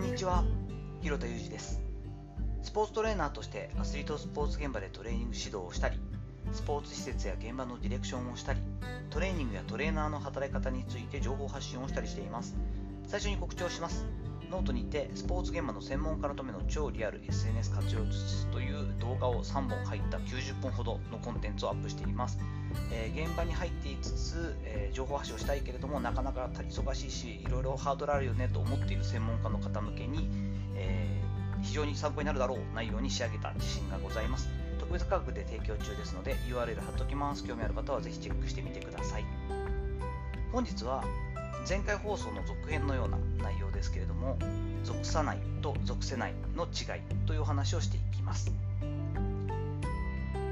んにちは。広田裕二です。スポーツトレーナーとしてアスリートスポーツ現場でトレーニング指導をしたりスポーツ施設や現場のディレクションをしたりトレーニングやトレーナーの働き方について情報発信をしたりしています。最初に告知をします。ノートにてスポーツ現場の専門家のための超リアル SNS 活用術という動画を3本入った90分ほどのコンテンツをアップしています、えー、現場に入っていつつ、えー、情報発信をしたいけれどもなかなか忙しいしいろいろハードルあるよねと思っている専門家の方向けに、えー、非常に参考になるだろう内容に仕上げた自信がございます。特別価格で提供中ですので URL 貼っておきます。興味ある方はぜひチェックしてみてください。本日は前回放送の続編のような内容ですけれども属さないと属せないの違いという話をしていきます。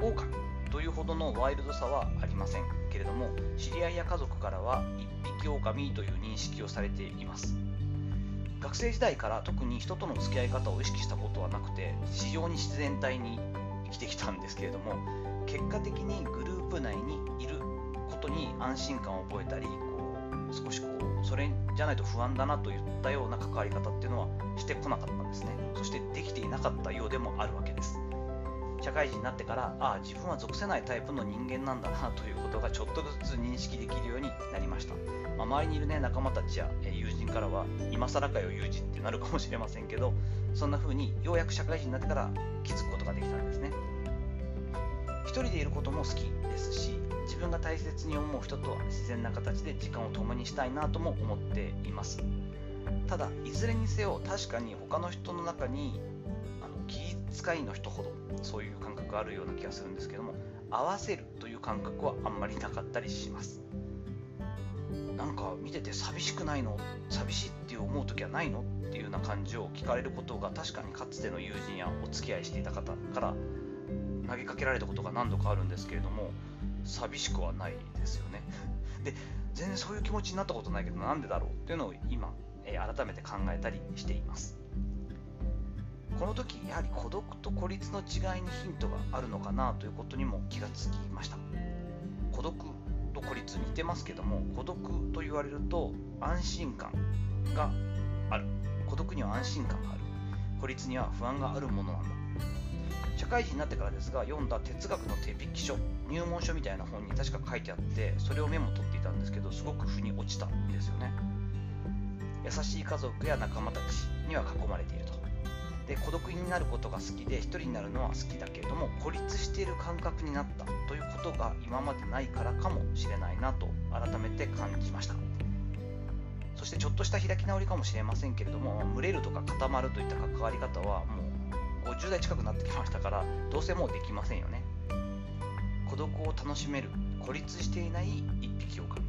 狼というほどのワイルドさはありませんけれども知り合いや家族からは一匹狼という認識をされています。学生時代から特に人との付き合い方を意識したことはなくて非常に自然体に生きてきたんですけれども結果的にグループ内にいることに安心感を覚えたり少しこうそれじゃないと不安だなといったような関わり方っていうのはしてこなかったんですね。そしてできていなかったようでもあるわけです。社会人になってからああ自分は属せないタイプの人間なんだなということがちょっとずつ認識できるようになりました、まあ、周りにいる、ね、仲間たちや友人からは今更かよ友人ってなるかもしれませんけどそんな風にようやく社会人になってから気づくことができたんですね。一人でいることも好きですし自分が大切に思う人とは自然な形で時間を共にしたいなとも思っています。ただいずれにせよ確かに他の人の中にあの気遣いの人ほどそういう感覚があるような気がするんですけども合わせるという感覚はあんまりなかったりします。なんか見てて寂しくないの寂しいって思う時はないのっていうような感じを聞かれることが確かにかつての友人やお付き合いしていた方から投げかけられたことが何度かあるんですけれども寂しくはないですよね。で全然そういう気持ちになったことないけどなんでだろうっていうのを今、え、改めて考えたりしています。この時やはり孤独と孤立の違いにヒントがあるのかなということにも気がつきました。孤独と孤立似てますけども孤独と言われると安心感がある。孤独には安心感がある。孤立には不安があるものなんだ。社会人になってからですが読んだ哲学の手引き書入門書みたいな本に確か書いてあってそれをメモ取っていたんですけどすごく腑に落ちたんですよね。優しい家族や仲間たちには囲まれていると。で孤独になることが好きで1人になるのは好きだけれども孤立している感覚になったということが今までないからかもしれないなと改めて感じました。そしてちょっとした開き直りかもしれませんけれども群れるとか固まるといった関わり方はもう50代近くなってきましたからどうせもうできませんよね。孤独を楽しめる孤立していない一匹狼。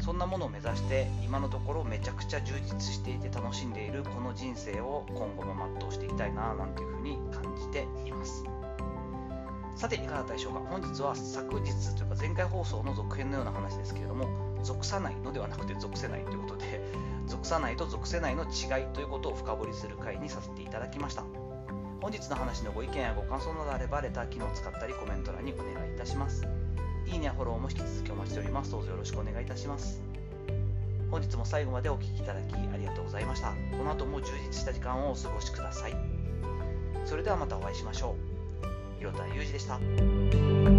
そんなものを目指して今のところめちゃくちゃ充実していて楽しんでいるこの人生を今後も全うしていきたいななんていうふうに感じています。さていかがだったでしょうか。本日は昨日というか前回放送の続編のような話ですけれども属さないのではなくて属せないということで属さないと属せないの違いということを深掘りする回にさせていただきました。本日の話のご意見やご感想などあればレター機能を使ったりコメント欄にお願いいたします。いいねやフォローも引き続きお待ちしております。どうぞよろしくお願いいたします。本日も最後までお聴きいただきありがとうございました。この後も充実した時間をお過ごしください。それではまたお会いしましょう。広田裕二でした。